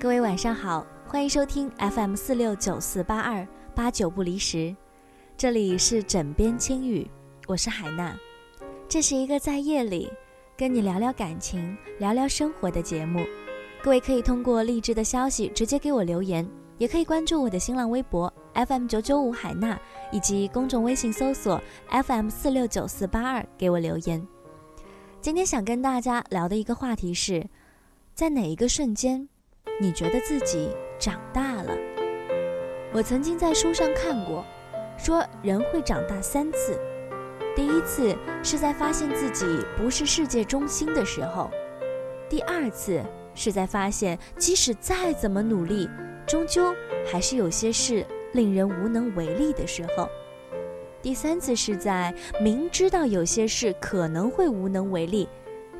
各位晚上好，欢迎收听 FM 四六九四八二八九不离十，这里是枕边轻语，我是海娜。这是一个在夜里跟你聊聊感情、聊聊生活的节目。各位可以通过励志的消息直接给我留言，也可以关注我的新浪微博 FM 九九五海娜，以及公众微信搜索 FM 四六九四八二给我留言。今天想跟大家聊的一个话题是，在哪一个瞬间，你觉得自己长大了？我曾经在书上看过，说人会长大三次。第一次是在发现自己不是世界中心的时候，第二次是在发现即使再怎么努力，终究还是有些事令人无能为力的时候。第三次是在明知道有些事可能会无能为力，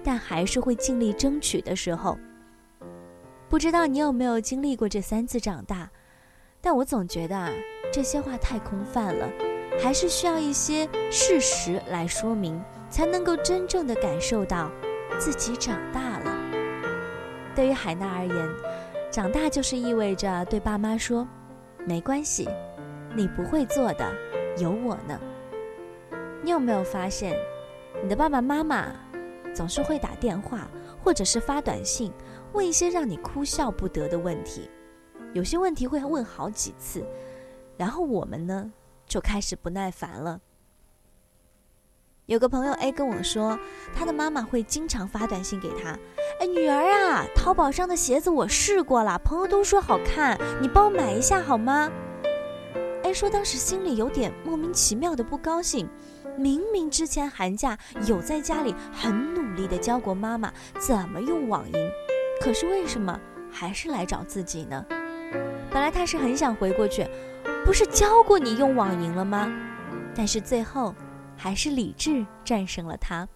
但还是会尽力争取的时候。不知道你有没有经历过这三次长大？但我总觉得啊，这些话太空泛了，还是需要一些事实来说明，才能够真正的感受到自己长大了。对于海娜而言，长大就是意味着对爸妈说：“没关系，你不会做的。”有我呢。你有没有发现，你的爸爸妈妈总是会打电话或者是发短信，问一些让你哭笑不得的问题？有些问题会问好几次，然后我们呢就开始不耐烦了。有个朋友 A 跟我说，他的妈妈会经常发短信给他：“哎，女儿啊，淘宝上的鞋子我试过了，朋友都说好看，你帮我买一下好吗？”哎，说当时心里有点莫名其妙的不高兴，明明之前寒假有在家里很努力的教过妈妈怎么用网银，可是为什么还是来找自己呢？本来他是很想回过去，不是教过你用网银了吗？但是最后还是理智战胜了他。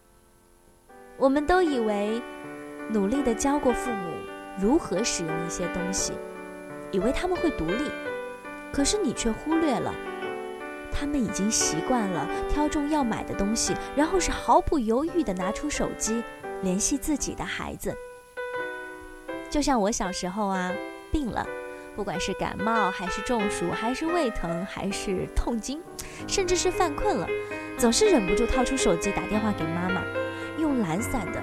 我们都以为努力的教过父母如何使用一些东西，以为他们会独立。可是你却忽略了，他们已经习惯了挑中要买的东西，然后是毫不犹豫地拿出手机联系自己的孩子。就像我小时候啊，病了，不管是感冒还是中暑，还是胃疼，还是痛经，甚至是犯困了，总是忍不住掏出手机打电话给妈妈，用懒散的，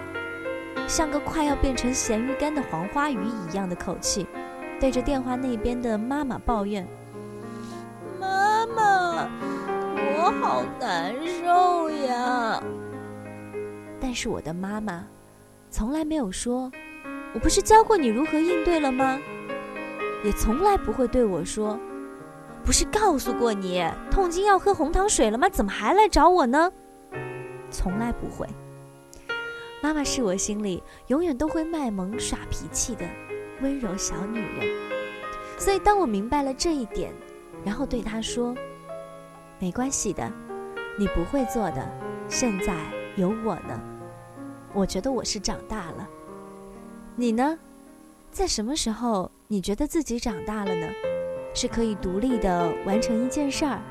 像个快要变成咸鱼干的黄花鱼一样的口气，对着电话那边的妈妈抱怨。妈妈，我好难受呀。但是我的妈妈从来没有说：“我不是教过你如何应对了吗？”也从来不会对我说：“不是告诉过你痛经要喝红糖水了吗？怎么还来找我呢？”从来不会。妈妈是我心里永远都会卖萌耍脾气的温柔小女人。所以当我明白了这一点。然后对她说：“没关系的，你不会做的，现在有我呢。我觉得我是长大了。你呢？在什么时候你觉得自己长大了呢？是可以独立的完成一件事儿，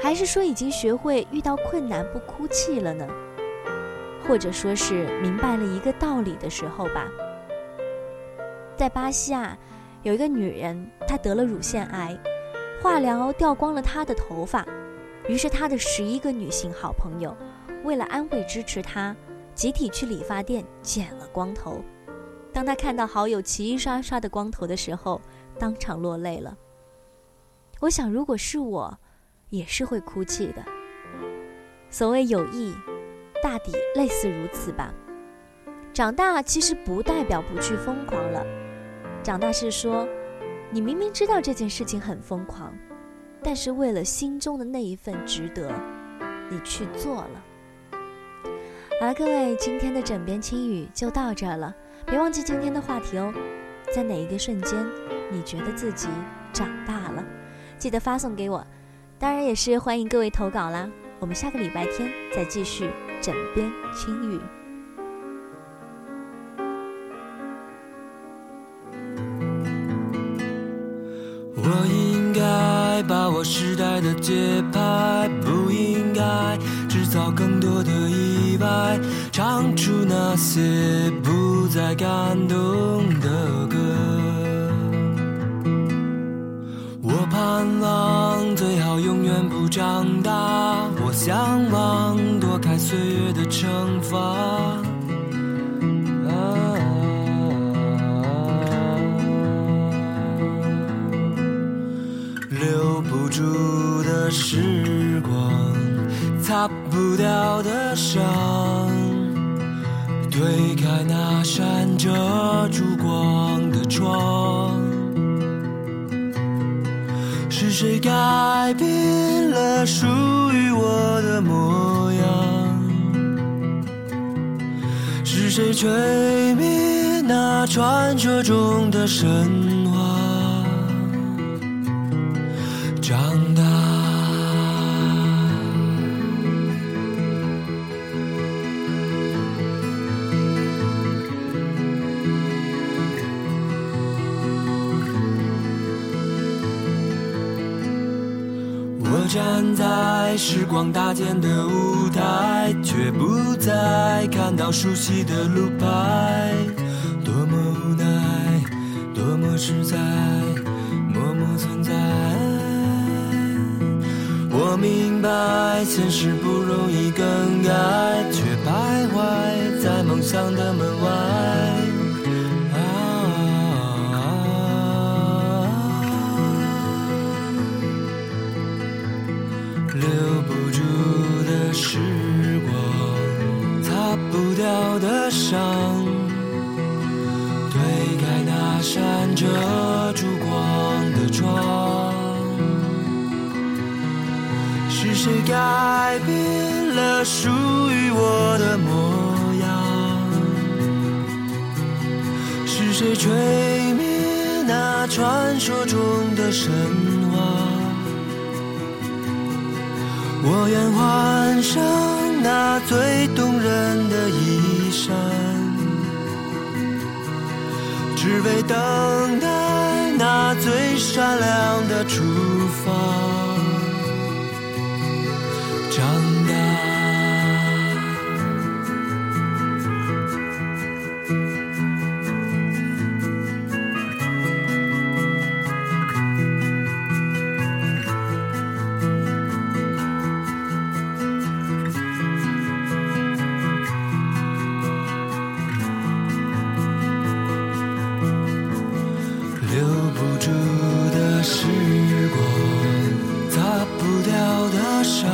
还是说已经学会遇到困难不哭泣了呢？或者说是明白了一个道理的时候吧？在巴西啊，有一个女人，她得了乳腺癌。”化疗掉光了她的头发，于是她的十一个女性好朋友，为了安慰支持她，集体去理发店剪了光头。当他看到好友齐刷刷的光头的时候，当场落泪了。我想，如果是我，也是会哭泣的。所谓友谊，大抵类似如此吧。长大其实不代表不去疯狂了，长大是说。你明明知道这件事情很疯狂，但是为了心中的那一份值得，你去做了。好了，各位，今天的枕边轻语就到这儿了。别忘记今天的话题哦，在哪一个瞬间你觉得自己长大了？记得发送给我。当然也是欢迎各位投稿啦。我们下个礼拜天再继续枕边轻语。我应该把握时代的节拍，不应该造更多的意外，唱出那些不再感动的歌。我盼望最好永远不长大，我向往躲开岁月的惩。擦不掉的伤，推开那扇遮住光的窗。是谁改变了属于我的模样？是谁吹灭那传说中的神话？站在时光搭建的舞台，却不再看到熟悉的路牌。多么无奈，多么实在，默默存在。我明白现实不容易更改，却徘徊在梦想的门外。是谁改变了属于我的模样？是谁吹灭那传说中的神话？我愿换上那最动人的衣衫，只为等待那最闪亮的出发。住的时光，擦不掉的伤，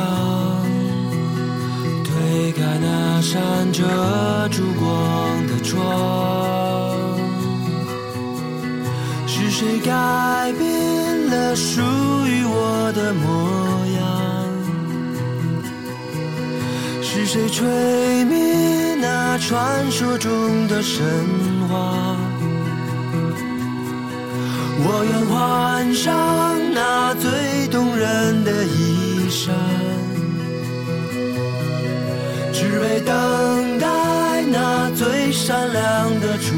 推开那扇遮住光的窗。是谁改变了属于我的模样？是谁吹灭那传说中的神话？我愿换上那最动人的衣衫，只为等待那最闪亮的出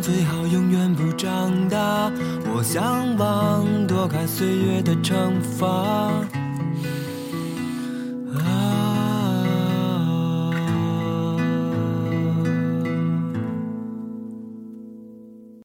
最好永远不长大，我向往躲开岁月的惩罚。